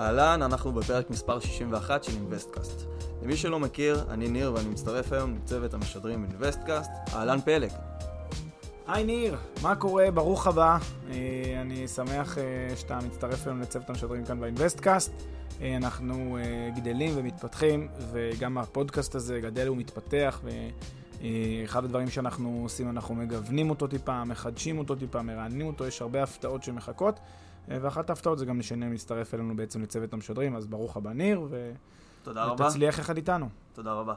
אהלן, אנחנו בפרק מספר 61 של אינוויסטקאסט. למי שלא מכיר, אני ניר ואני מצטרף היום לצוות המשדרים אינוויסטקאסט. אהלן פלג. היי ניר, מה קורה? ברוך הבא. אה, אני שמח אה, שאתה מצטרף היום לצוות המשדרים כאן באינוויסטקאסט. אה, אנחנו גדלים ומתפתחים, וגם הפודקאסט הזה גדל ומתפתח, ואחד הדברים שאנחנו עושים, אנחנו מגוונים אותו טיפה, מחדשים אותו טיפה, מרעננים אותו, יש הרבה הפתעות שמחכות. ואחת ההפתעות זה גם שניר מצטרף אלינו בעצם לצוות המשדרים, אז ברוך הבא ניר, ו... תודה רבה. ותצליח יחד איתנו. תודה רבה.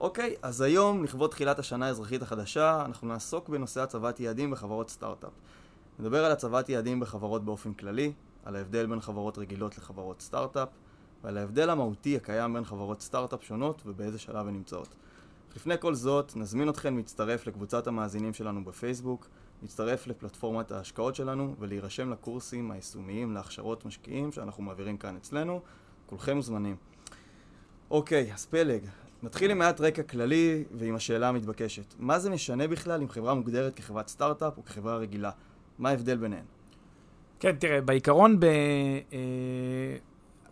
אוקיי, אז היום, לכבוד תחילת השנה האזרחית החדשה, אנחנו נעסוק בנושא הצבת יעדים בחברות סטארט-אפ. נדבר על הצבת יעדים בחברות באופן כללי, על ההבדל בין חברות רגילות לחברות סטארט-אפ, ועל ההבדל המהותי הקיים בין חברות סטארט-אפ שונות ובאיזה שלב הן נמצאות. לפני כל זאת, נזמין אתכם להצטרף לקבוצת המאזינים שלנו בפייסבוק, להצטרף לפלטפורמת ההשקעות שלנו ולהירשם לקורסים היישומיים להכשרות משקיעים שאנחנו מעבירים כאן אצלנו. כולכם מוזמנים. אוקיי, אז פלג, נתחיל עם מעט רקע כללי ועם השאלה המתבקשת. מה זה משנה בכלל אם חברה מוגדרת כחברת סטארט-אפ או כחברה רגילה? מה ההבדל ביניהן? כן, תראה, בעיקרון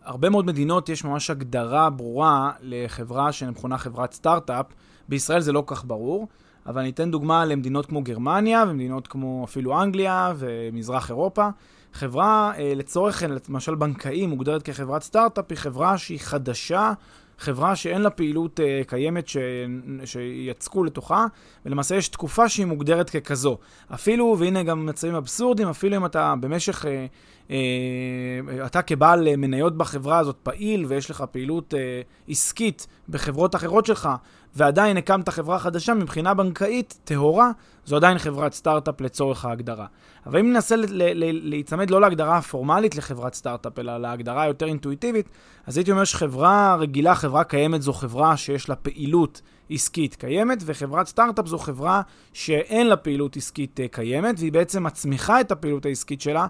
בהרבה אה, מאוד מדינות יש ממש הגדרה ברורה לחברה שמכונה חברת סטארט-אפ. בישראל זה לא כך ברור. אבל אני אתן דוגמה למדינות כמו גרמניה, ומדינות כמו אפילו אנגליה ומזרח אירופה. חברה, אה, לצורך, למשל בנקאי, מוגדרת כחברת סטארט-אפ, היא חברה שהיא חדשה, חברה שאין לה פעילות אה, קיימת ש... שיצקו לתוכה, ולמעשה יש תקופה שהיא מוגדרת ככזו. אפילו, והנה גם מצבים אבסורדים, אפילו אם אתה במשך... אה, אה, אתה כבעל מניות בחברה הזאת פעיל ויש לך פעילות אה, עסקית בחברות אחרות שלך, ועדיין הקמת חברה חדשה, מבחינה בנקאית טהורה, זו עדיין חברת סטארט-אפ לצורך ההגדרה. אבל אם ננסה להיצמד לא להגדרה הפורמלית לחברת סטארט-אפ, אלא להגדרה היותר אינטואיטיבית, אז הייתי אומר שחברה רגילה, חברה קיימת, זו חברה שיש לה פעילות עסקית קיימת, וחברת סטארט-אפ זו חברה שאין לה פעילות עסקית אה, קיימת, והיא בעצם מצמיחה את הפעילות העסקית שלה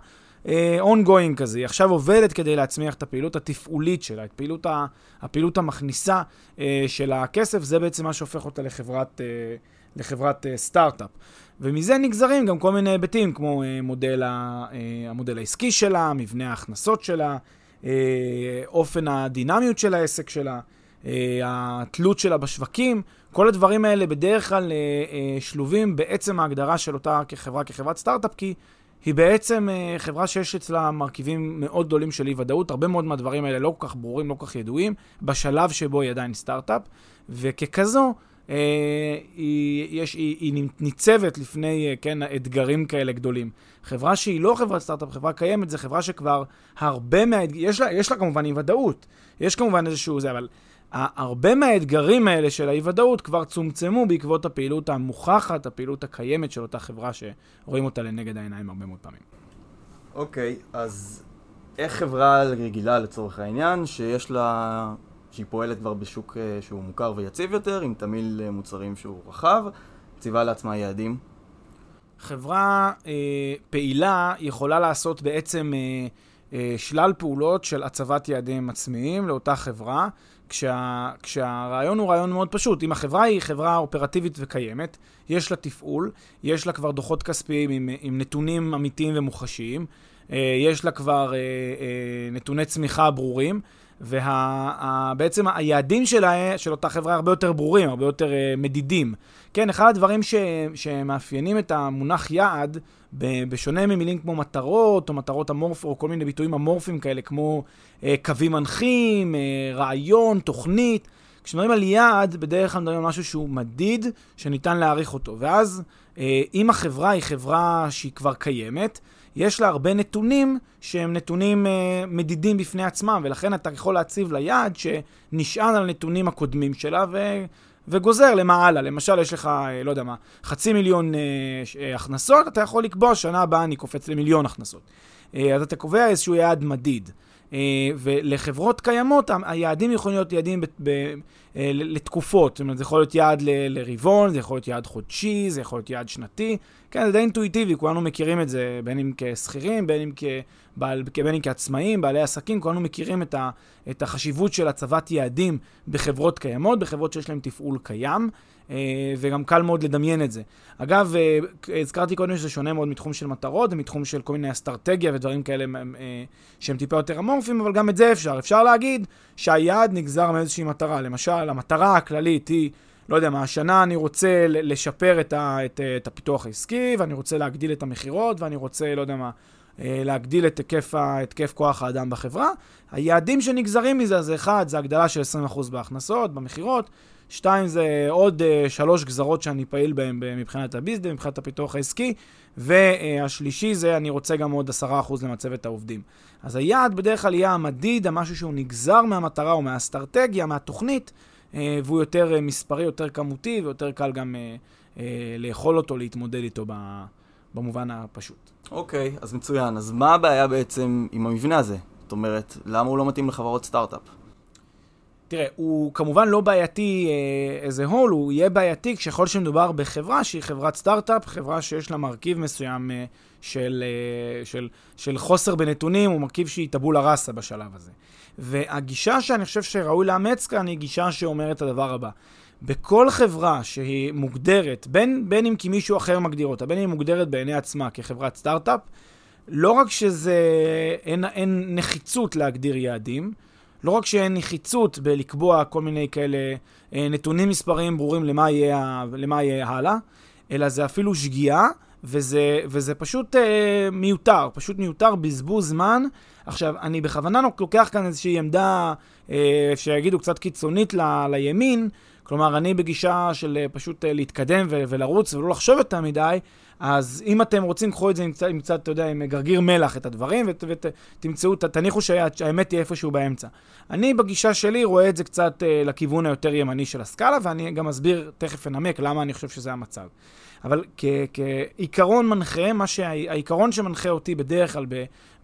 אונגוינג uh, כזה, היא עכשיו עובדת כדי להצמיח את הפעילות התפעולית שלה, את פעילות ה, הפעילות המכניסה uh, של הכסף, זה בעצם מה שהופך אותה לחברת, uh, לחברת uh, סטארט-אפ. ומזה נגזרים גם כל מיני היבטים, כמו uh, מודל ה, uh, המודל העסקי שלה, מבנה ההכנסות שלה, uh, אופן הדינמיות של העסק שלה, uh, התלות שלה בשווקים, כל הדברים האלה בדרך כלל שלובים בעצם ההגדרה של אותה כחברה, כחברת סטארט-אפ, כי היא בעצם uh, חברה שיש אצלה מרכיבים מאוד גדולים של אי-ודאות. הרבה מאוד מהדברים האלה לא כל כך ברורים, לא כל כך ידועים, בשלב שבו היא עדיין סטארט-אפ, וככזו, uh, היא, יש, היא, היא ניצבת לפני, uh, כן, אתגרים כאלה גדולים. חברה שהיא לא חברת סטארט-אפ, חברה קיימת, זה חברה שכבר הרבה מה... יש לה, יש לה כמובן אי-ודאות. יש כמובן איזשהו זה, אבל... הרבה מהאתגרים האלה של האי-ודאות כבר צומצמו בעקבות הפעילות המוכחת, הפעילות הקיימת של אותה חברה שרואים אותה לנגד העיניים הרבה מאוד פעמים. אוקיי, okay, אז איך חברה רגילה לצורך העניין, שיש לה, שהיא פועלת כבר בשוק אה, שהוא מוכר ויציב יותר, עם תמיל אה, מוצרים שהוא רחב, מציבה לעצמה יעדים? חברה אה, פעילה יכולה לעשות בעצם אה, אה, שלל פעולות של הצבת יעדים עצמיים לאותה חברה. כשה, כשהרעיון הוא רעיון מאוד פשוט. אם החברה היא חברה אופרטיבית וקיימת, יש לה תפעול, יש לה כבר דוחות כספיים עם, עם נתונים אמיתיים ומוחשיים, אה, יש לה כבר אה, אה, נתוני צמיחה ברורים, ובעצם היעדים שלה, של אותה חברה הרבה יותר ברורים, הרבה יותר מדידים. כן, אחד הדברים ש, שמאפיינים את המונח יעד, בשונה ממילים כמו מטרות, או מטרות אמורפות, או כל מיני ביטויים אמורפיים כאלה, כמו אה, קווים מנחים, אה, רעיון, תוכנית. כשמדברים על יעד, בדרך כלל מדברים על משהו שהוא מדיד, שניתן להעריך אותו. ואז, אה, אם החברה היא חברה שהיא כבר קיימת, יש לה הרבה נתונים שהם נתונים אה, מדידים בפני עצמם, ולכן אתה יכול להציב לה יעד שנשען על הנתונים הקודמים שלה, ו... וגוזר למה הלאה. למשל, יש לך, אה, לא יודע מה, חצי מיליון אה, אה, הכנסות, אתה יכול לקבוע שנה הבאה אני קופץ למיליון הכנסות. אה, אז אתה קובע איזשהו יעד מדיד. אה, ולחברות קיימות, היעדים יכולים להיות יעדים ב, ב, אה, לתקופות. זאת אומרת, זה יכול להיות יעד לרבעון, זה יכול להיות יעד חודשי, זה יכול להיות יעד שנתי. כן, זה די אינטואיטיבי, כולנו מכירים את זה, בין אם כשכירים, בין בין אם כעצמאים, בעלי עסקים, כולנו מכירים את, ה, את החשיבות של הצבת יעדים בחברות קיימות, בחברות שיש להן תפעול קיים. אה, וגם קל מאוד לדמיין את זה. אגב, אה, הזכרתי קודם שזה שונה מאוד מתחום של מטרות ומתחום של כל מיני אסטרטגיה ודברים כאלה אה, שהם טיפה יותר אמורפיים, אבל גם את זה אפשר. אפשר להגיד שהיעד נגזר מאיזושהי מטרה. למשל, המטרה הכללית היא... לא יודע מה, השנה אני רוצה לשפר את, ה, את, את הפיתוח העסקי, ואני רוצה להגדיל את המכירות, ואני רוצה, לא יודע מה, להגדיל את היקף, היקף כוח האדם בחברה. היעדים שנגזרים מזה, זה אחד, זה הגדלה של 20% בהכנסות, במכירות, שתיים זה עוד uh, שלוש גזרות שאני פעיל בהן מבחינת הביזנס, מבחינת הפיתוח העסקי, והשלישי זה אני רוצה גם עוד עשרה אחוז למצבת העובדים. אז היעד בדרך כלל יהיה המדיד, המשהו שהוא נגזר מהמטרה או מהאסטרטגיה, מהתוכנית, uh, והוא יותר uh, מספרי, יותר כמותי, ויותר קל גם uh, uh, לאכול אותו, להתמודד איתו במובן הפשוט. אוקיי, okay, אז מצוין. אז מה הבעיה בעצם עם המבנה הזה? זאת אומרת, למה הוא לא מתאים לחברות סטארט-אפ? תראה, הוא כמובן לא בעייתי איזה אה, הול, הוא יהיה בעייתי כשכל שמדובר בחברה שהיא חברת סטארט-אפ, חברה שיש לה מרכיב מסוים אה, של, אה, של, של חוסר בנתונים, הוא מרכיב שהיא טבולה ראסה בשלב הזה. והגישה שאני חושב שראוי לאמץ כאן היא גישה שאומרת את הדבר הבא. בכל חברה שהיא מוגדרת, בין, בין אם כי מישהו אחר מגדיר אותה, בין אם היא מוגדרת בעיני עצמה כחברת סטארט-אפ, לא רק שזה, אין, אין נחיצות להגדיר יעדים, לא רק שאין נחיצות בלקבוע כל מיני כאלה אה, נתונים מספריים ברורים למה יהיה, למה יהיה הלאה, אלא זה אפילו שגיאה, וזה, וזה פשוט אה, מיותר, פשוט מיותר, בזבוז זמן. עכשיו, אני בכוונה לוקח כאן איזושהי עמדה, אה, שיגידו קצת קיצונית ל, לימין, כלומר, אני בגישה של אה, פשוט אה, להתקדם ולרוץ ולא לחשוב יותר מדי, אז אם אתם רוצים, קחו את זה עם קצת, עם קצת, אתה יודע, עם גרגיר מלח את הדברים, ותמצאו, ות, תניחו שהאמת תהיה איפשהו באמצע. אני בגישה שלי רואה את זה קצת uh, לכיוון היותר ימני של הסקאלה, ואני גם אסביר, תכף אנמק, למה אני חושב שזה המצב. אבל כעיקרון מנחה, מה שהעיקרון שמנחה אותי בדרך כלל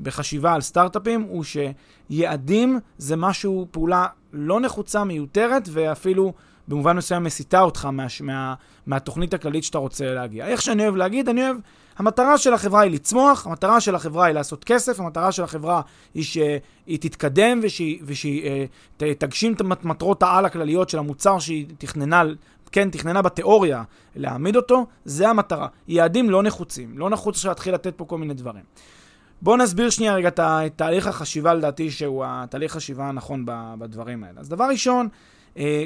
בחשיבה על סטארט-אפים, הוא שיעדים זה משהו, פעולה לא נחוצה, מיותרת, ואפילו... במובן מסוים מסיטה אותך מה, מה, מהתוכנית הכללית שאתה רוצה להגיע. איך שאני אוהב להגיד, אני אוהב, המטרה של החברה היא לצמוח, המטרה של החברה היא לעשות כסף, המטרה של החברה היא שהיא תתקדם ושהיא, ושהיא אה, תגשים את מטרות העל הכלליות של המוצר שהיא תכננה, כן, תכננה בתיאוריה להעמיד אותו, זה המטרה. יעדים לא נחוצים, לא נחוץ להתחיל לתת פה כל מיני דברים. בואו נסביר שנייה רגע את תהליך החשיבה לדעתי שהוא התהליך חשיבה הנכון בדברים האלה. אז דבר ראשון,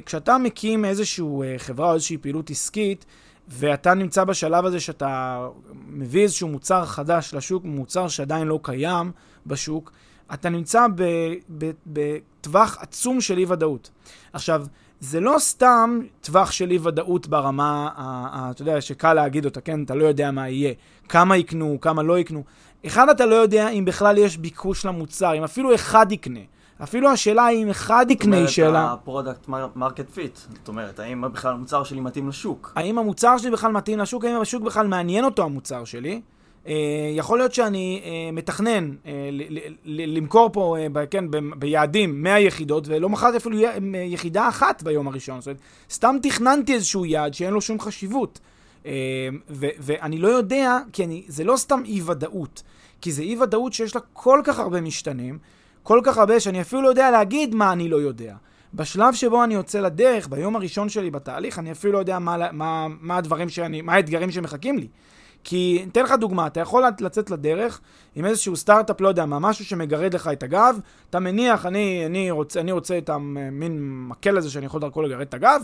כשאתה מקים איזושהי אה, חברה או איזושהי פעילות עסקית, ואתה נמצא בשלב הזה שאתה מביא איזשהו מוצר חדש לשוק, מוצר שעדיין לא קיים בשוק, אתה נמצא בטווח עצום של אי-ודאות. עכשיו, זה לא סתם טווח של אי-ודאות ברמה, אתה יודע, שקל להגיד אותה, כן? אתה לא יודע מה יהיה, כמה יקנו, כמה לא יקנו. אחד, אתה לא יודע אם בכלל יש ביקוש למוצר, אם אפילו אחד יקנה. אפילו השאלה אם אחד יקנה היא שאלה... זאת אומרת, ה product market fit. זאת אומרת, האם בכלל המוצר שלי מתאים לשוק? האם המוצר שלי בכלל מתאים לשוק? האם השוק בכלל מעניין אותו המוצר שלי? Uh, יכול להיות שאני uh, מתכנן uh, למכור פה, uh, כן, ב- ביעדים 100 יחידות, ולא מכרתי אפילו י- יחידה אחת ביום הראשון. זאת אומרת, סתם תכננתי איזשהו יעד שאין לו שום חשיבות. Uh, ו- ואני לא יודע, כי אני, זה לא סתם אי-ודאות, כי זה אי-ודאות שיש לה כל כך הרבה משתנים, כל כך הרבה שאני אפילו לא יודע להגיד מה אני לא יודע. בשלב שבו אני יוצא לדרך, ביום הראשון שלי בתהליך, אני אפילו לא יודע מה, מה, מה הדברים שאני, מה האתגרים שמחכים לי. כי, אתן לך דוגמה, אתה יכול לצאת לדרך עם איזשהו סטארט-אפ, לא יודע מה, משהו שמגרד לך את הגב, אתה מניח, אני, אני, רוצה, אני רוצה את המין מקל הזה שאני יכול דרכו לגרד את הגב,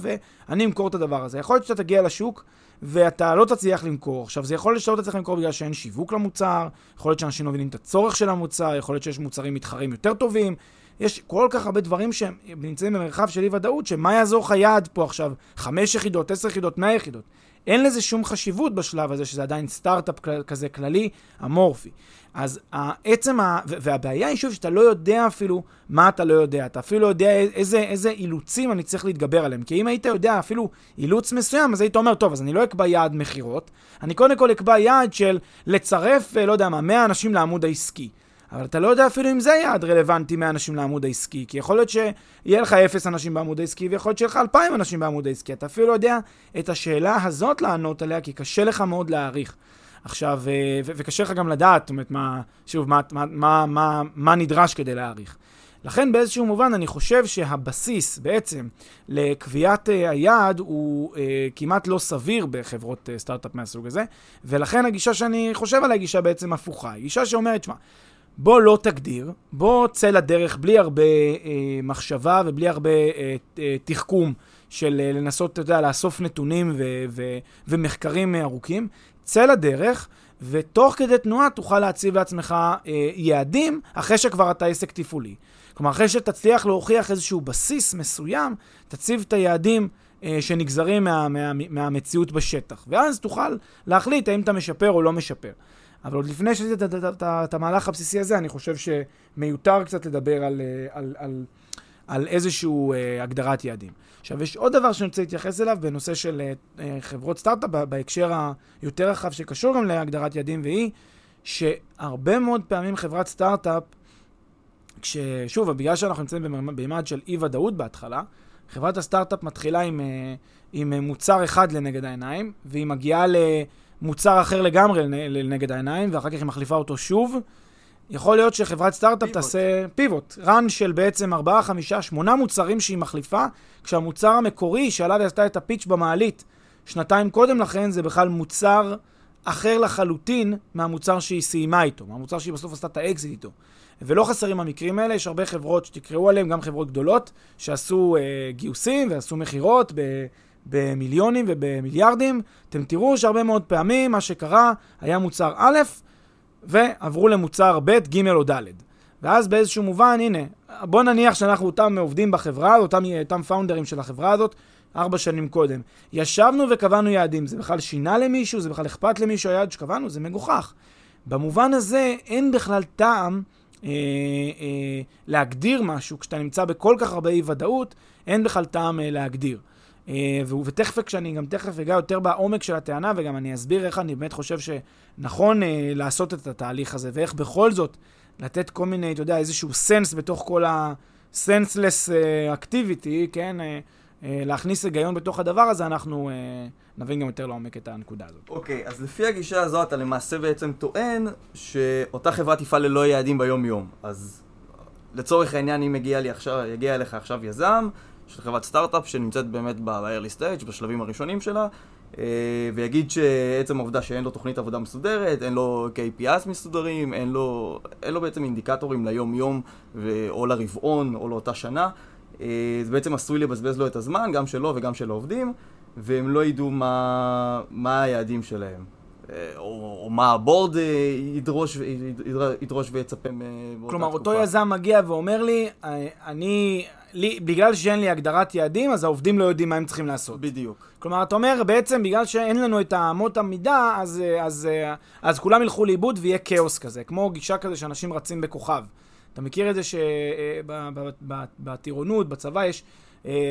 ואני אמכור את הדבר הזה. יכול להיות שאתה תגיע לשוק, ואתה לא תצליח למכור. עכשיו, זה יכול להיות שאתה לא תצליח למכור בגלל שאין שיווק למוצר, יכול להיות שאנשים לא מבינים את הצורך של המוצר, יכול להיות שיש מוצרים מתחרים יותר טובים. יש כל כך הרבה דברים שהם נמצאים במרחב של אי-ודאות, שמה יעזור לך יעד פה עכשיו? חמש יחידות, עשר יחידות, מאה יחידות. אין לזה שום חשיבות בשלב הזה, שזה עדיין סטארט-אפ כזה כללי, אמורפי. אז עצם, ה... והבעיה היא שוב שאתה לא יודע אפילו מה אתה לא יודע. אתה אפילו לא יודע איזה, איזה אילוצים אני צריך להתגבר עליהם. כי אם היית יודע אפילו אילוץ מסוים, אז היית אומר, טוב, אז אני לא אקבע יעד מכירות, אני קודם כל אקבע יעד של לצרף, לא יודע מה, 100 אנשים לעמוד העסקי. אבל אתה לא יודע אפילו אם זה יעד רלוונטי מהאנשים לעמוד העסקי, כי יכול להיות שיהיה לך אפס אנשים בעמוד העסקי, ויכול להיות שיהיה לך אלפיים אנשים בעמוד העסקי. אתה אפילו לא יודע את השאלה הזאת לענות עליה, כי קשה לך מאוד להעריך. עכשיו, אה, וקשה לך גם לדעת, זאת אומרת, מה, שוב, מה, מה, מה, מה, מה נדרש כדי להעריך. לכן באיזשהו מובן אני חושב שהבסיס בעצם לקביעת uh, היעד הוא uh, כמעט לא סביר בחברות uh, סטארט-אפ מהסוג הזה, ולכן הגישה שאני חושב עליה היא גישה בעצם הפוכה. היא גישה שאומרת, שמע, בוא לא תגדיר, בוא צא לדרך בלי הרבה uh, מחשבה ובלי הרבה uh, uh, תחכום של uh, לנסות, אתה יודע, לאסוף נתונים ו- ו- ומחקרים ארוכים. צא לדרך. ותוך כדי תנועה תוכל להציב לעצמך אה, יעדים אחרי שכבר אתה עסק תפעולי. כלומר, אחרי שתצליח להוכיח איזשהו בסיס מסוים, תציב את היעדים אה, שנגזרים מה, מה, מהמציאות בשטח. ואז תוכל להחליט האם אתה משפר או לא משפר. אבל עוד לפני שעשית את המהלך הבסיסי הזה, אני חושב שמיותר קצת לדבר על, אה, על, על, על איזושהי אה, הגדרת יעדים. עכשיו, יש עוד דבר שאני רוצה להתייחס אליו בנושא של אה חברות סטארט-אפ, בהקשר היותר רחב שקשור גם להגדרת יעדים, והיא שהרבה מאוד פעמים חברת סטארט-אפ כששוב, בגלל שאנחנו נמצאים בממד של אי-ודאות בהתחלה, חברת הסטארט-אפ מתחילה עם, עם מוצר אחד לנגד העיניים, והיא מגיעה למוצר אחר לגמרי לנגד העיניים, ואחר כך היא מחליפה אותו שוב. יכול להיות שחברת סטארט-אפ תעשה pivot, run של בעצם 4, 5, 8 מוצרים שהיא מחליפה, כשהמוצר המקורי שעליו היא עשתה את ה pitch במעלית שנתיים קודם לכן, זה בכלל מוצר אחר לחלוטין מהמוצר שהיא סיימה איתו, מהמוצר שהיא בסוף עשתה את האקזיט איתו. ולא חסרים המקרים האלה, יש הרבה חברות שתקראו עליהן, גם חברות גדולות, שעשו אה, גיוסים ועשו מכירות ב... במיליונים ובמיליארדים. אתם תראו שהרבה מאוד פעמים מה שקרה היה מוצר א', ועברו למוצר ב', ג' או ד'. ואז באיזשהו מובן, הנה, בוא נניח שאנחנו אותם עובדים בחברה, אותם, אותם פאונדרים של החברה הזאת, ארבע שנים קודם. ישבנו וקבענו יעדים. זה בכלל שינה למישהו? זה בכלל אכפת למישהו היעד שקבענו? זה מגוחך. במובן הזה, אין בכלל טעם אה, אה, להגדיר משהו, כשאתה נמצא בכל כך הרבה אי-ודאות, אין בכלל טעם אה, להגדיר. אה, ותכף, כשאני גם תכף אגע יותר בעומק של הטענה, וגם אני אסביר איך אני באמת חושב שנכון אה, לעשות את התהליך הזה, ואיך בכל זאת לתת כל מיני, אתה יודע, איזשהו סנס בתוך כל ה-senseless אה, activity, כן? להכניס היגיון בתוך הדבר הזה, אנחנו נבין גם יותר לעומק את הנקודה הזאת. אוקיי, okay, אז לפי הגישה הזו אתה למעשה בעצם טוען שאותה חברה תפעל ללא יעדים ביום-יום. אז לצורך העניין, אם יגיע, לי עכשיו, יגיע אליך עכשיו יזם של חברת סטארט-אפ שנמצאת באמת ב-early stage, בשלבים הראשונים שלה, אה, ויגיד שעצם העובדה שאין לו תוכנית עבודה מסודרת, אין לו KPIs מסודרים, אין לו, אין לו בעצם אינדיקטורים ליום-יום או לרבעון או לאותה שנה, זה בעצם עשוי לבזבז לו את הזמן, גם שלו וגם של העובדים. והם לא ידעו מה, מה היעדים שלהם. אה, או, או מה הבורד אה, ידרוש, ידרוש ויצפה באותה תקופה. כלומר, אותו יזם מגיע ואומר לי, אה, אני, לי, בגלל שאין לי הגדרת יעדים, אז העובדים לא יודעים מה הם צריכים לעשות. בדיוק. כלומר, אתה אומר, בעצם בגלל שאין לנו את אמות המידה, אז, אז, אז, כולם ילכו לאיבוד ויהיה כאוס כזה, כמו גישה כזה שאנשים רצים בכוכב. אתה מכיר את זה שבטירונות, בצבא, יש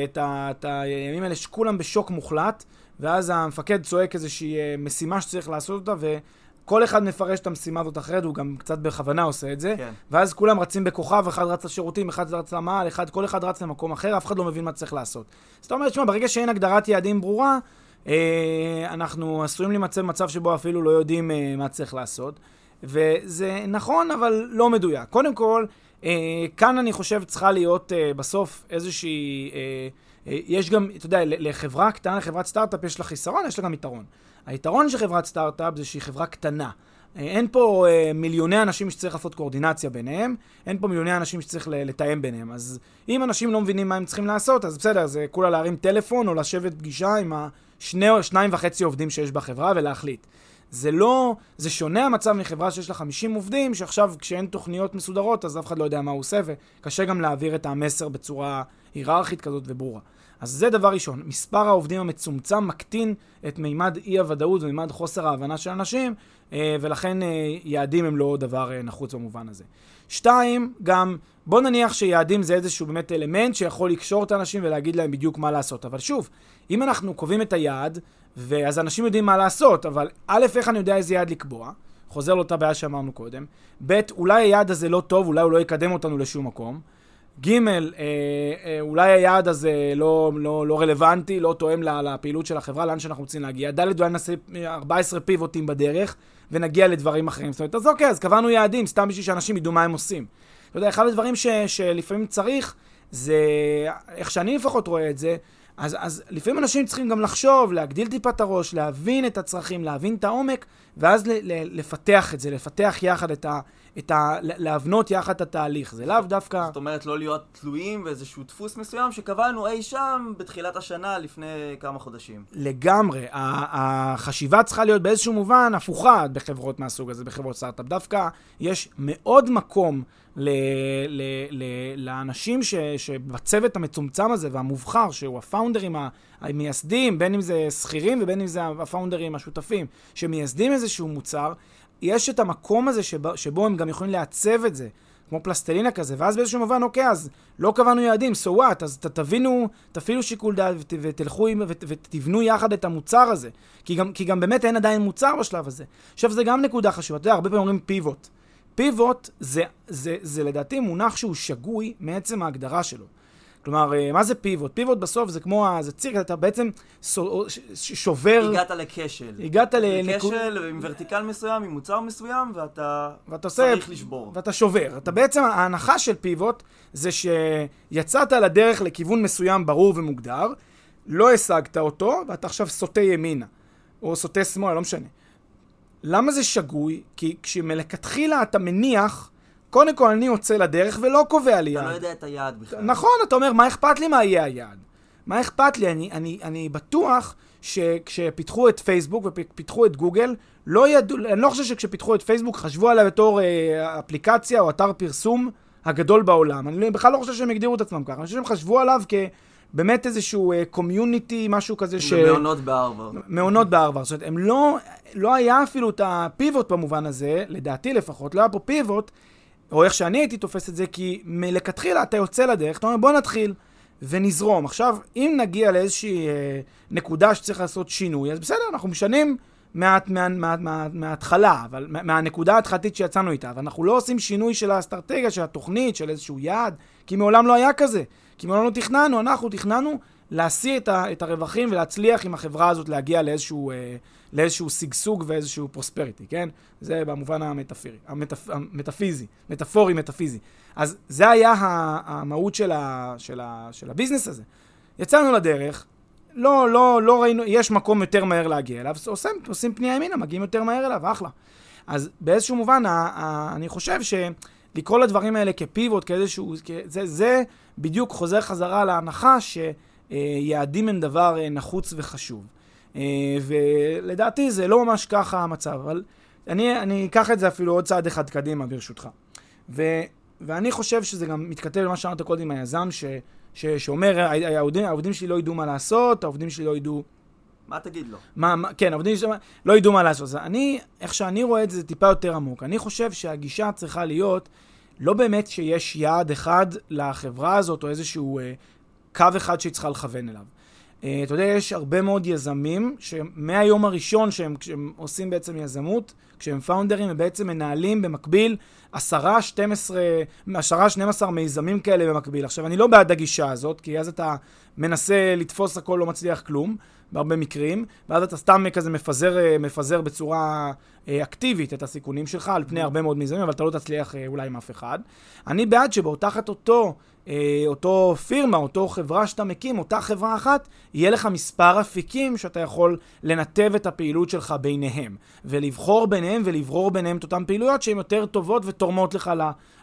את הימים האלה שכולם בשוק מוחלט, ואז המפקד צועק איזושהי אה, משימה שצריך לעשות אותה, וכל אחד מפרש את המשימה הזאת אחרת, הוא גם קצת בכוונה עושה את זה, כן. ואז כולם רצים בכוכב, אחד רץ לשירותים, אחד רץ למעל, אחד, כל אחד רץ למקום אחר, אף אחד לא מבין מה צריך לעשות. אז אתה אומר, תשמע, ברגע שאין הגדרת יעדים ברורה, אה, אנחנו עשויים להימצא במצב שבו אפילו לא יודעים אה, מה צריך לעשות. וזה נכון, אבל לא מדויק. קודם כל, אה, כאן אני חושב צריכה להיות אה, בסוף איזושהי... אה, אה, יש גם, אתה יודע, לחברה קטנה, לחברת סטארט-אפ יש לה חיסרון, יש לה גם יתרון. היתרון של חברת סטארט-אפ זה שהיא חברה קטנה. אה, אין פה אה, מיליוני אנשים שצריך לעשות קואורדינציה ביניהם, אין פה מיליוני אנשים שצריך לתאם ביניהם. אז אם אנשים לא מבינים מה הם צריכים לעשות, אז בסדר, זה כולה להרים טלפון או לשבת פגישה עם השני או שניים וחצי עובדים שיש בחברה ולהחליט. זה לא, זה שונה המצב מחברה שיש לה 50 עובדים, שעכשיו כשאין תוכניות מסודרות אז אף אחד לא יודע מה הוא עושה, וקשה גם להעביר את המסר בצורה היררכית כזאת וברורה. אז זה דבר ראשון, מספר העובדים המצומצם מקטין את מימד אי-הוודאות ומימד חוסר ההבנה של אנשים, אה, ולכן אה, יעדים הם לא דבר אה, נחוץ במובן הזה. שתיים, גם בוא נניח שיעדים זה איזשהו באמת אלמנט שיכול לקשור את האנשים ולהגיד להם בדיוק מה לעשות. אבל שוב, אם אנחנו קובעים את היעד, ואז אנשים יודעים מה לעשות, אבל א', איך אני יודע איזה יעד לקבוע? חוזר לאותה בעיה שאמרנו קודם. ב', אולי היעד הזה לא טוב, אולי הוא לא יקדם אותנו לשום מקום. ג', אה, אה, אולי היעד הזה לא, לא, לא רלוונטי, לא תואם לפעילות של החברה, לאן שאנחנו רוצים להגיע. ד', אולי נעשה 14 פיבוטים בדרך, ונגיע לדברים אחרים. זאת אומרת, אז אוקיי, אז קבענו יעדים, סתם בשביל שאנשים ידעו מה הם עושים. אתה יודע, אחד הדברים ש, שלפעמים צריך, זה, איך שאני לפחות רואה את זה, אז, אז לפעמים אנשים צריכים גם לחשוב, להגדיל טיפה את הראש, להבין את הצרכים, להבין את העומק, ואז ל, ל, לפתח את זה, לפתח יחד את ה... את ה... להבנות יחד את התהליך. זה לאו דווקא... זאת אומרת, לא להיות תלויים באיזשהו דפוס מסוים שקבענו אי שם בתחילת השנה לפני כמה חודשים. לגמרי. החשיבה צריכה להיות באיזשהו מובן הפוכה בחברות מהסוג הזה, בחברות סטארט-אפ. דווקא יש מאוד מקום ל, ל, ל, לאנשים ש, שבצוות המצומצם הזה והמובחר, שהוא הפאונדרים המייסדים, בין אם זה שכירים ובין אם זה הפאונדרים השותפים, שמייסדים איזשהו מוצר, יש את המקום הזה שבו, שבו הם גם יכולים לעצב את זה, כמו פלסטלינה כזה, ואז באיזשהו מובן, אוקיי, אז לא קבענו יעדים, so what? אז ת, תבינו, תפעילו שיקול דעת ות, ותלכו עם, ות, ותבנו יחד את המוצר הזה. כי גם, כי גם באמת אין עדיין מוצר בשלב הזה. עכשיו, זה גם נקודה חשובה. אתה יודע, הרבה פעמים אומרים פיבוט. פיבוט זה, זה, זה, זה לדעתי מונח שהוא שגוי מעצם ההגדרה שלו. כלומר, אה, מה זה פיבוט? פיבוט בסוף זה כמו, זה ציר, אתה בעצם שובר... הגעת לכשל. הגעת ל... לכשל עם ורטיקל מסוים, עם מוצר מסוים, ואתה צריך עושה... לשבור. ואתה שובר. אתה בעצם, ההנחה של פיבוט זה שיצאת לדרך לכיוון מסוים ברור ומוגדר, לא השגת אותו, ואתה עכשיו סוטה ימינה, או סוטה שמאלה, לא משנה. למה זה שגוי? כי כשמלכתחילה אתה מניח קודם כל אני יוצא לדרך ולא קובע לי יעד. אתה לא יודע את היעד בכלל. נכון, אתה אומר, מה אכפת לי מה יהיה היעד? מה אכפת לי? אני, אני, אני בטוח שכשפיתחו את פייסבוק ופיתחו את גוגל, לא ידעו, אני לא חושב שכשפיתחו את פייסבוק חשבו עליה בתור אה, אפליקציה או אתר פרסום הגדול בעולם. אני בכלל לא חושב שהם הגדירו את עצמם ככה, אני חושב שהם חשבו עליו כ... באמת איזשהו קומיוניטי, uh, משהו כזה ש... מעונות בהרווארד. מעונות בהרווארד. זאת אומרת, הם לא, לא היה אפילו את הפיבוט במובן הזה, לדעתי לפחות, לא היה פה פיבוט, או איך שאני הייתי תופס את זה, כי מלכתחילה אתה יוצא לדרך, אתה אומר בוא נתחיל ונזרום. עכשיו, אם נגיע לאיזושהי אה, נקודה שצריך לעשות שינוי, אז בסדר, אנחנו משנים מעט, מההתחלה, אבל מה, מהנקודה ההתחלתית שיצאנו איתה, אבל אנחנו לא עושים שינוי של האסטרטגיה, של התוכנית, של איזשהו יעד, כי מעולם לא היה כזה. כי מעולם לא תכננו, אנחנו תכננו להשיא את, ה, את הרווחים ולהצליח עם החברה הזאת להגיע לאיזשהו... אה, לאיזשהו שגשוג ואיזשהו פרוספריטי, כן? זה במובן המטאפירי, המטפ, המטאפיזי, מטאפורי, מטאפיזי. אז זה היה המהות של, ה, של, ה, של הביזנס הזה. יצאנו לדרך, לא, לא, לא ראינו, יש מקום יותר מהר להגיע אליו, עושים, עושים פנייה ימינה, מגיעים יותר מהר אליו, אחלה. אז באיזשהו מובן, ה, ה, אני חושב שלקרוא לדברים האלה כפיבוט, כאיזשהו, זה, זה בדיוק חוזר חזרה להנחה שיעדים הם דבר אה, נחוץ וחשוב. אה, ולדעתי זה לא ממש ככה המצב, אבל אני, אני אקח את זה אפילו עוד צעד אחד קדימה, ברשותך. ו, ואני חושב שזה גם מתכתב למה שאמרת קודם עם היזם, ש, ש, שאומר, העובדים, העובדים שלי לא ידעו מה לעשות, העובדים שלי לא ידעו... מה תגיד לו? מה, מה, כן, העובדים שלי לא ידעו מה לעשות. אז אני, איך שאני רואה את זה, זה טיפה יותר עמוק. אני חושב שהגישה צריכה להיות לא באמת שיש יעד אחד לחברה הזאת, או איזשהו אה, קו אחד שהיא צריכה לכוון אליו. אה, אתה יודע, יש הרבה מאוד יזמים שמהיום הראשון שהם, כשהם עושים בעצם יזמות, כשהם פאונדרים, הם בעצם מנהלים במקביל עשרה, 12, עשרה, 12 מיזמים כאלה במקביל. עכשיו, אני לא בעד הגישה הזאת, כי אז אתה מנסה לתפוס הכל, לא מצליח כלום, בהרבה מקרים, ואז אתה סתם כזה מפזר, אה, מפזר בצורה אה, אקטיבית את הסיכונים שלך על פני הרבה מאוד מיזמים, אבל אתה לא תצליח אולי עם אף אחד. אני בעד שבו תחת אה, אותו פירמה, אותו חברה שאתה מקים, אותה חברה אחת, יהיה לך מספר אפיקים שאתה יכול לנתב את הפעילות שלך ביניהם, ולבחור ביניהם ולברור ביניהם את אותן פעילויות שהן יותר טובות ותורמות לך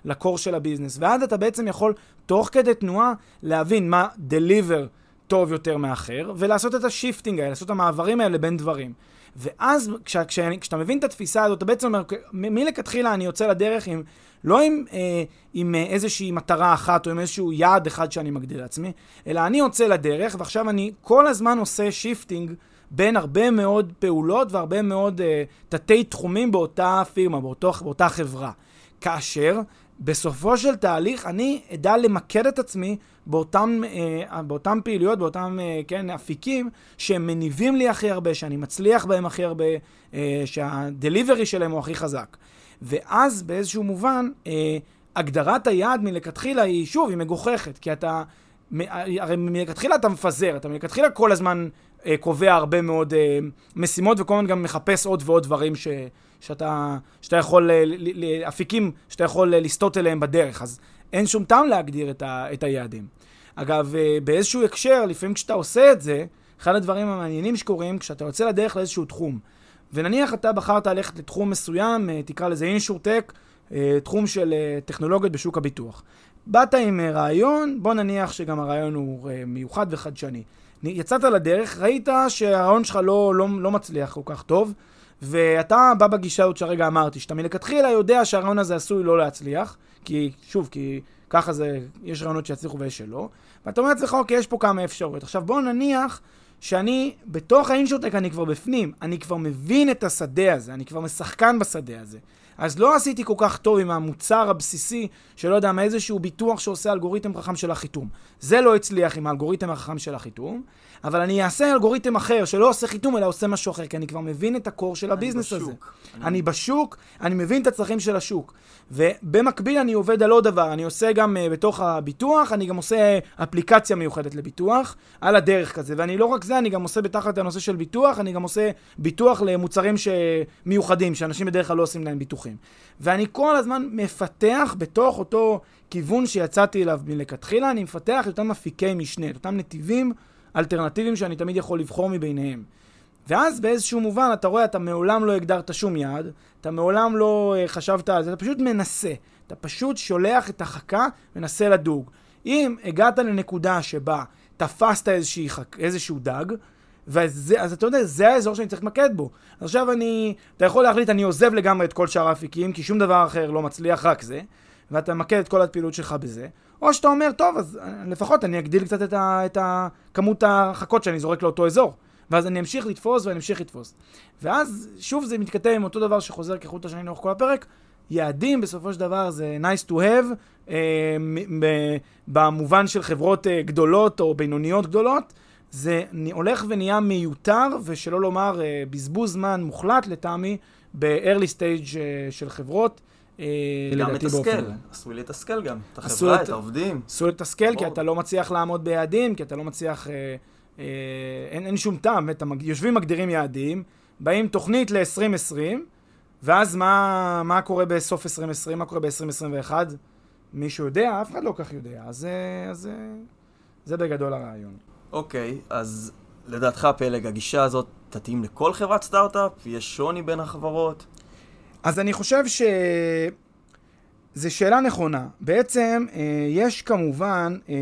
ל core של ה business. ואז אתה בעצם יכול, תוך כדי תנועה, להבין מה deliver טוב יותר מאחר, ולעשות את ה shifting האלה, לעשות את המעברים האלה בין דברים. ואז כש, כש, כשאתה מבין את התפיסה הזאת, אתה בעצם אומר, מלכתחילה אני יוצא לדרך עם לא עם, אה, עם אה, איזושהי מטרה אחת או עם איזשהו יעד אחד שאני מגדיר לעצמי, אלא אני יוצא לדרך ועכשיו אני כל הזמן עושה shifting בין הרבה מאוד פעולות והרבה מאוד אה, תתי תחומים באותה פירמה, באותו, באותה חברה. כאשר בסופו של תהליך אני אדע למקד את עצמי באותם, אה, באותם פעילויות, באותם, אה, כן, אפיקים שהם מניבים לי הכי הרבה, שאני מצליח בהם הכי הרבה, אה, שהדליברי שלהם הוא הכי חזק. ואז באיזשהו מובן, אה, הגדרת היעד מלכתחילה היא, שוב, היא מגוחכת, כי אתה, הרי מלכתחילה אתה מפזר, אתה מלכתחילה כל הזמן אה, קובע הרבה מאוד אה, משימות, וכל הזמן גם מחפש עוד ועוד דברים ש, שאתה, שאתה יכול, אה, ל, ל, אפיקים שאתה יכול אה, לסטות אליהם בדרך, אז אין שום טעם להגדיר את, ה, את היעדים. אגב, אה, באיזשהו הקשר, לפעמים כשאתה עושה את זה, אחד הדברים המעניינים שקורים, כשאתה יוצא לדרך לאיזשהו תחום, ונניח אתה בחרת ללכת לתחום מסוים, אה, תקרא לזה אינשורטק, אה, תחום של אה, טכנולוגיות בשוק הביטוח. באת עם רעיון, בוא נניח שגם הרעיון הוא מיוחד וחדשני. יצאת לדרך, ראית שהרעיון שלך לא, לא, לא מצליח כל כך טוב, ואתה בא בגישה הזאת שהרגע אמרתי, שאתה מלכתחילה יודע שהרעיון הזה עשוי לא להצליח, כי, שוב, כי ככה זה, יש רעיונות שיצליחו ויש שלא, ואתה אומר לעצמך, אוקיי, יש פה כמה אפשרויות. עכשיו בוא נניח שאני, בתוך האינשוטק אני כבר בפנים, אני כבר מבין את השדה הזה, אני כבר משחקן בשדה הזה. אז לא עשיתי כל כך טוב עם המוצר הבסיסי, שלא יודע מה, איזשהו ביטוח שעושה אלגוריתם חכם של החיתום. זה לא הצליח עם האלגוריתם החכם של החיתום, אבל אני אעשה אלגוריתם אחר שלא עושה חיתום אלא עושה משהו אחר, כי אני כבר מבין את הקור של הביזנס בשוק. הזה. אני... אני בשוק, אני מבין את הצרכים של השוק. ובמקביל אני עובד על עוד דבר, אני עושה גם uh, בתוך הביטוח, אני גם עושה אפליקציה מיוחדת לביטוח, על הדרך כזה. ואני לא רק זה, אני גם עושה בתחת הנושא של ביטוח, אני גם עושה ביטוח למוצרים ש... מיוחדים, שאנשים בדרך כלל לא עושים להם ביטוחים. ואני כל הזמן מפתח בתוך אותו כיוון שיצאתי אליו מלכתחילה, אני מפתח את אותם אפיקי משנה, את אותם נתיבים אלטרנטיביים שאני תמיד יכול לבחור מביניהם. ואז באיזשהו מובן אתה רואה, אתה מעולם לא הגדרת שום יעד, אתה מעולם לא uh, חשבת על זה, אתה פשוט מנסה. אתה פשוט שולח את החכה, מנסה לדוג. אם הגעת לנקודה שבה תפסת חק... איזשהו דג, וזה, אז אתה יודע, זה האזור שאני צריך להתמקד בו. עכשיו אני, אתה יכול להחליט, אני עוזב לגמרי את כל שאר האפיקים, כי שום דבר אחר לא מצליח, רק זה, ואתה ממקד את כל הפעילות שלך בזה, או שאתה אומר, טוב, אז אה, לפחות אני אגדיל קצת את, ה, את ה, כמות החכות שאני זורק לאותו אזור. ואז אני אמשיך לתפוס ואני אמשיך לתפוס. ואז שוב זה מתכתב עם אותו דבר שחוזר כחוט השני לאורך כל הפרק. יעדים בסופו של דבר זה nice to have, אה, במובן של חברות אה, גדולות או בינוניות גדולות. זה הולך ונהיה מיותר, ושלא לומר אה, בזבוז זמן מוחלט לטעמי, ב-early stage אה, של חברות. אה, גם מתסכל, עשוי להתסכל גם, את החברה, את העובדים. עשוי להתסכל, כי אתה לא מצליח לעמוד ביעדים, כי אתה לא מצליח... אין, אין שום טעם, יושבים מגדירים יעדים, באים תוכנית ל-2020, ואז מה, מה קורה בסוף 2020, מה קורה ב-2021? מישהו יודע? אף אחד לא כך יודע. אז, אז זה בגדול הרעיון. אוקיי, אז לדעתך, פלג, הגישה הזאת תתאים לכל חברת סטארט-אפ? יש שוני בין החברות? אז אני חושב ש... זו שאלה נכונה. בעצם, אה, יש כמובן אה,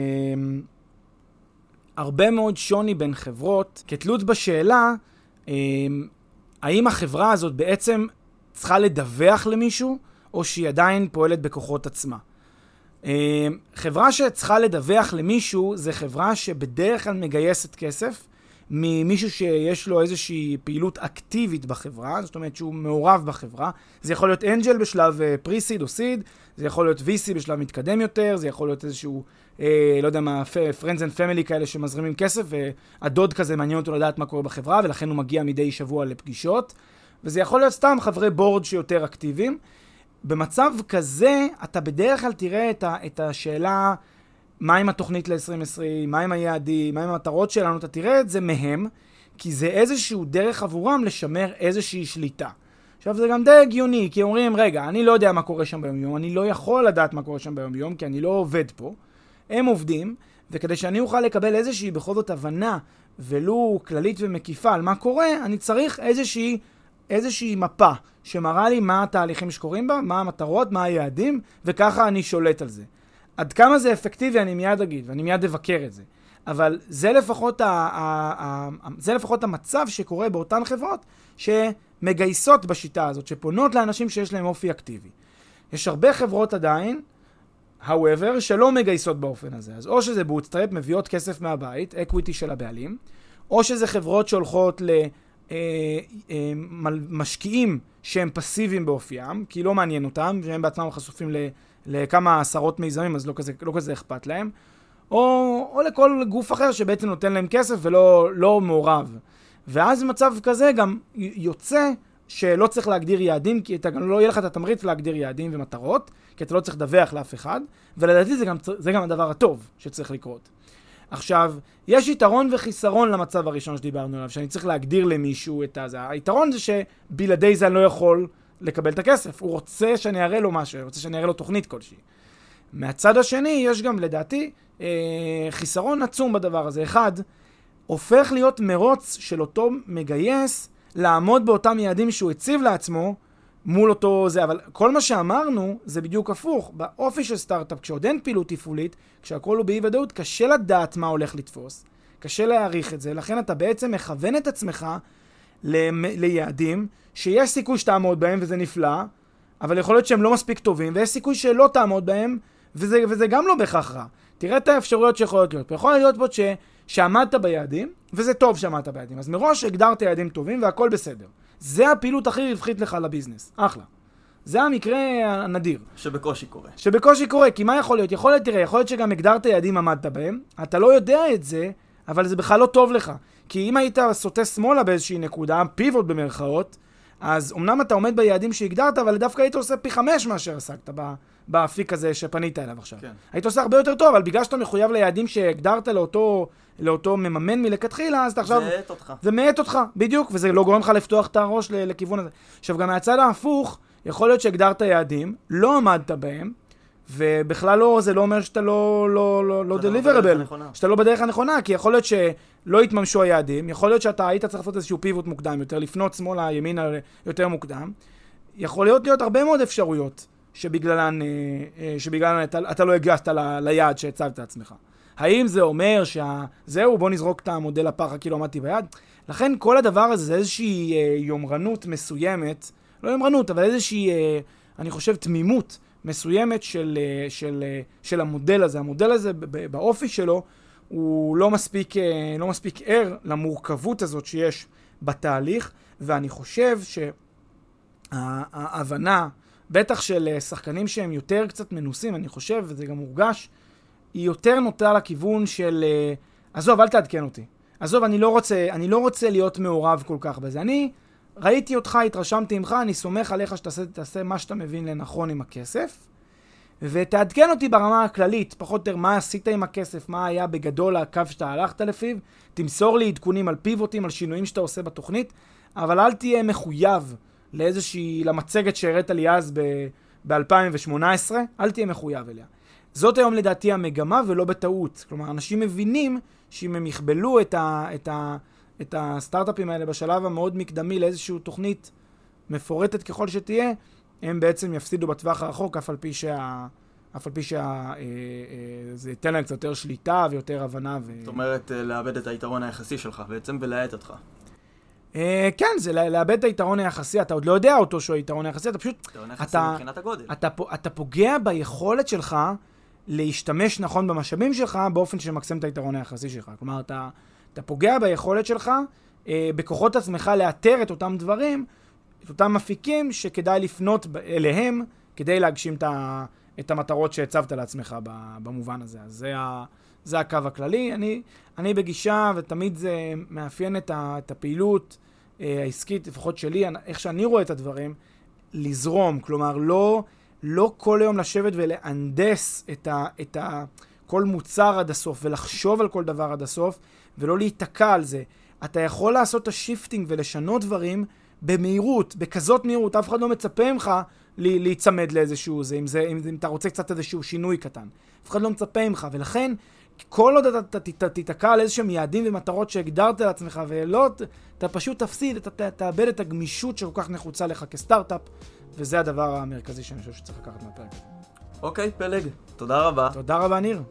הרבה מאוד שוני בין חברות, כתלות בשאלה, אה, האם החברה הזאת בעצם צריכה לדווח למישהו, או שהיא עדיין פועלת בכוחות עצמה. חברה שצריכה לדווח למישהו, זה חברה שבדרך כלל מגייסת כסף ממישהו שיש לו איזושהי פעילות אקטיבית בחברה, זאת אומרת שהוא מעורב בחברה. זה יכול להיות אנג'ל בשלב פרי-סיד אה, או סיד, זה יכול להיות VC בשלב מתקדם יותר, זה יכול להיות איזשהו, אה, לא יודע מה, Friends and Family כאלה שמזרימים כסף, והדוד כזה מעניין אותו לדעת מה קורה בחברה, ולכן הוא מגיע מדי שבוע לפגישות. וזה יכול להיות סתם חברי בורד שיותר אקטיביים. במצב כזה, אתה בדרך כלל תראה את, ה, את השאלה, מה עם התוכנית ל-2020, מה עם היעדים, מה עם המטרות שלנו, אתה תראה את זה מהם, כי זה איזשהו דרך עבורם לשמר איזושהי שליטה. עכשיו זה גם די הגיוני, כי אומרים, רגע, אני לא יודע מה קורה שם ביום-יום, אני לא יכול לדעת מה קורה שם ביום-יום, כי אני לא עובד פה. הם עובדים, וכדי שאני אוכל לקבל איזושהי בכל זאת הבנה, ולו כללית ומקיפה על מה קורה, אני צריך איזושהי, איזושהי מפה שמראה לי מה התהליכים שקורים בה, מה המטרות, מה היעדים, וככה אני שולט על זה. עד כמה זה אפקטיבי אני מיד אגיד, ואני מיד אבקר את זה. אבל זה לפחות, ה, ה, ה, ה, זה לפחות המצב שקורה באותן חברות שמגייסות בשיטה הזאת, שפונות לאנשים שיש להם אופי אקטיבי. יש הרבה חברות עדיין, however, שלא מגייסות באופן הזה. אז או שזה bootstrap, מביאות כסף מהבית, equity של הבעלים, או שזה חברות שהולכות ל... אה, אה, משקיעים שהם פסיביים באופיים, כי לא מעניין אותם, והם בעצמם חשופים לכמה עשרות מיזמים, אז לא כזה, לא כזה אכפת להם. או, או לכל גוף אחר שבעצם נותן להם כסף ולא לא מעורב. ואז במצב כזה גם יוצא שלא צריך להגדיר יעדים, כי אתה גם לא יהיה לך את התמריץ להגדיר יעדים ומטרות, כי אתה לא צריך לדווח לאף אחד, ולדעתי זה גם, זה גם הדבר הטוב שצריך לקרות. עכשיו, יש יתרון וחיסרון למצב הראשון שדיברנו עליו, שאני צריך להגדיר למישהו את הזה. היתרון זה שבלעדי זה אני לא יכול לקבל את הכסף. הוא רוצה שאני אראה לו משהו, הוא רוצה שאני אראה לו תוכנית כלשהי. מהצד השני, יש גם, לדעתי, אה, חיסרון עצום בדבר הזה. אחד, הופך להיות מרוץ של אותו מגייס לעמוד באותם יעדים שהוא הציב לעצמו מול אותו זה, אבל כל מה שאמרנו זה בדיוק הפוך. באופי של סטארט-אפ, כשעוד אין פעילות תפעולית, כשהכול הוא באי ודאות, קשה לדעת מה הולך לתפוס. קשה להעריך את זה, לכן אתה בעצם מכוון את עצמך ליעדים שיש סיכוי שתעמוד בהם וזה נפלא, אבל יכול להיות שהם לא מספיק טובים, ויש סיכוי שלא תעמוד בהם, וזה, וזה גם לא בהכרח רע. תראה את האפשרויות שיכולות להיות. יכול להיות פה ש... שעמדת ביעדים, וזה טוב שעמדת ביעדים. אז מראש הגדרת יעדים טובים והכל בסדר. זה הפעילות הכי רווחית לך לביזנס. אחלה. זה המקרה הנדיר. שבקושי קורה. שבקושי קורה, כי מה יכול להיות? יכול להיות, תראה, יכול להיות שגם הגדרת יעדים, עמדת בהם, אתה לא יודע את זה, אבל זה בכלל לא טוב לך. כי אם היית סוטה שמאלה באיזושהי נקודה, פיבוט במרכאות, אז אמנם אתה עומד ביעדים שהגדרת, אבל דווקא היית עושה פי חמש מאשר עסקת באפיק הזה שפנית אליו עכשיו. כן. היית עושה הרבה יותר טוב, אבל בגלל שאתה מחויב ליעדים שהגדרת לאותו, לאותו מממן מלכתחילה, אז אתה עכשיו... זה מאט אותך. זה מאט אותך, בדיוק, וזה לא גורם לך לפתוח את הראש לכיוון הזה. עכשיו, גם מהצד ההפוך, יכול להיות שהגדרת יעדים, לא עמדת בהם, ובכלל לא, זה לא אומר שאתה לא, לא, לא, לא דליברבל, שאתה לא בדרך הנכונה, כי יכול להיות שלא יתממשו היעדים, יכול להיות שאתה היית צריך לעשות איזשהו פיבוט מוקדם יותר, לפנות שמאלה, ימינה יותר מוקדם, יכול להיות להיות הרבה מאוד אפשרויות שבגללן, אה, אה, שבגללן אתה, אתה לא הגעת ל, ליעד שהצבת לעצמך. האם זה אומר שזהו, בוא נזרוק את המודל הפח כאילו עמדתי ביד? לכן כל הדבר הזה זה איזושהי אה, יומרנות מסוימת, לא יומרנות, אבל איזושהי, אני חושב, תמימות מסוימת של, של, של המודל הזה. המודל הזה באופי שלו הוא לא מספיק, לא מספיק ער למורכבות הזאת שיש בתהליך, ואני חושב שההבנה, בטח של אה, שחקנים שהם יותר קצת מנוסים, אני חושב, וזה גם מורגש, היא יותר נוטה לכיוון של, אה, עזוב, אל תעדכן אותי. עזוב, אני לא רוצה, אני לא רוצה להיות מעורב כל כך בזה. אני ראיתי אותך, התרשמתי ממך, אני סומך עליך שתעשה מה שאתה מבין לנכון עם הכסף, ותעדכן אותי ברמה הכללית, פחות או יותר מה עשית עם הכסף, מה היה בגדול הקו שאתה הלכת לפיו, תמסור לי עדכונים על פיבוטים, על שינויים שאתה עושה בתוכנית, אבל אל תהיה מחויב לאיזושהי, למצגת שהראית לי אז ב-2018, אל תהיה מחויב אליה. זאת היום לדעתי המגמה ולא בטעות. כלומר, אנשים מבינים שאם הם יכבלו את, ה, את, ה, את הסטארט-אפים האלה בשלב המאוד מקדמי לאיזושהי תוכנית מפורטת ככל שתהיה, הם בעצם יפסידו בטווח הרחוק, אף על פי שה... אף על פי שזה אה, אה, ייתן להם קצת יותר שליטה ויותר הבנה. ו... זאת אומרת, אה, לאבד את היתרון היחסי שלך בעצם ולהאט אותך. אה, כן, זה לאבד את היתרון היחסי, אתה עוד לא יודע אותו שהוא היתרון היחסי, אתה פשוט... יתרון יחסי מבחינת הגודל. אתה, אתה פוגע ביכולת שלך להשתמש נכון במשאבים שלך באופן שמקסם את היתרון היחסי שלך. כלומר, אתה, אתה פוגע ביכולת שלך, אה, בכוחות עצמך לאתר את אותם דברים, את אותם אפיקים שכדאי לפנות אליהם כדי להגשים את, ה, את המטרות שהצבת לעצמך במובן הזה. אז זה ה... זה הקו הכללי. אני, אני בגישה, ותמיד זה מאפיין את, ה, את הפעילות אה, העסקית, לפחות שלי, איך שאני רואה את הדברים, לזרום. כלומר, לא, לא כל היום לשבת ולהנדס את, ה, את ה, כל מוצר עד הסוף, ולחשוב על כל דבר עד הסוף, ולא להיתקע על זה. אתה יכול לעשות את ה shifting ולשנות דברים במהירות, בכזאת מהירות, אף אחד לא מצפה ממך להיצמד לאיזשהו זה, אם, זה אם, אם אתה רוצה קצת איזשהו שינוי קטן. אף אחד לא מצפה ממך, ולכן כל עוד אתה תיתקע על איזשהם יעדים ומטרות שהגדרת לעצמך, ולא, אתה פשוט תפסיד, אתה תאבד את הגמישות שכל כך נחוצה לך כסטארט-אפ, וזה הדבר המרכזי שאני חושב שצריך לקחת מהפרק הזה. אוקיי, פלג, תודה רבה. תודה רבה, ניר.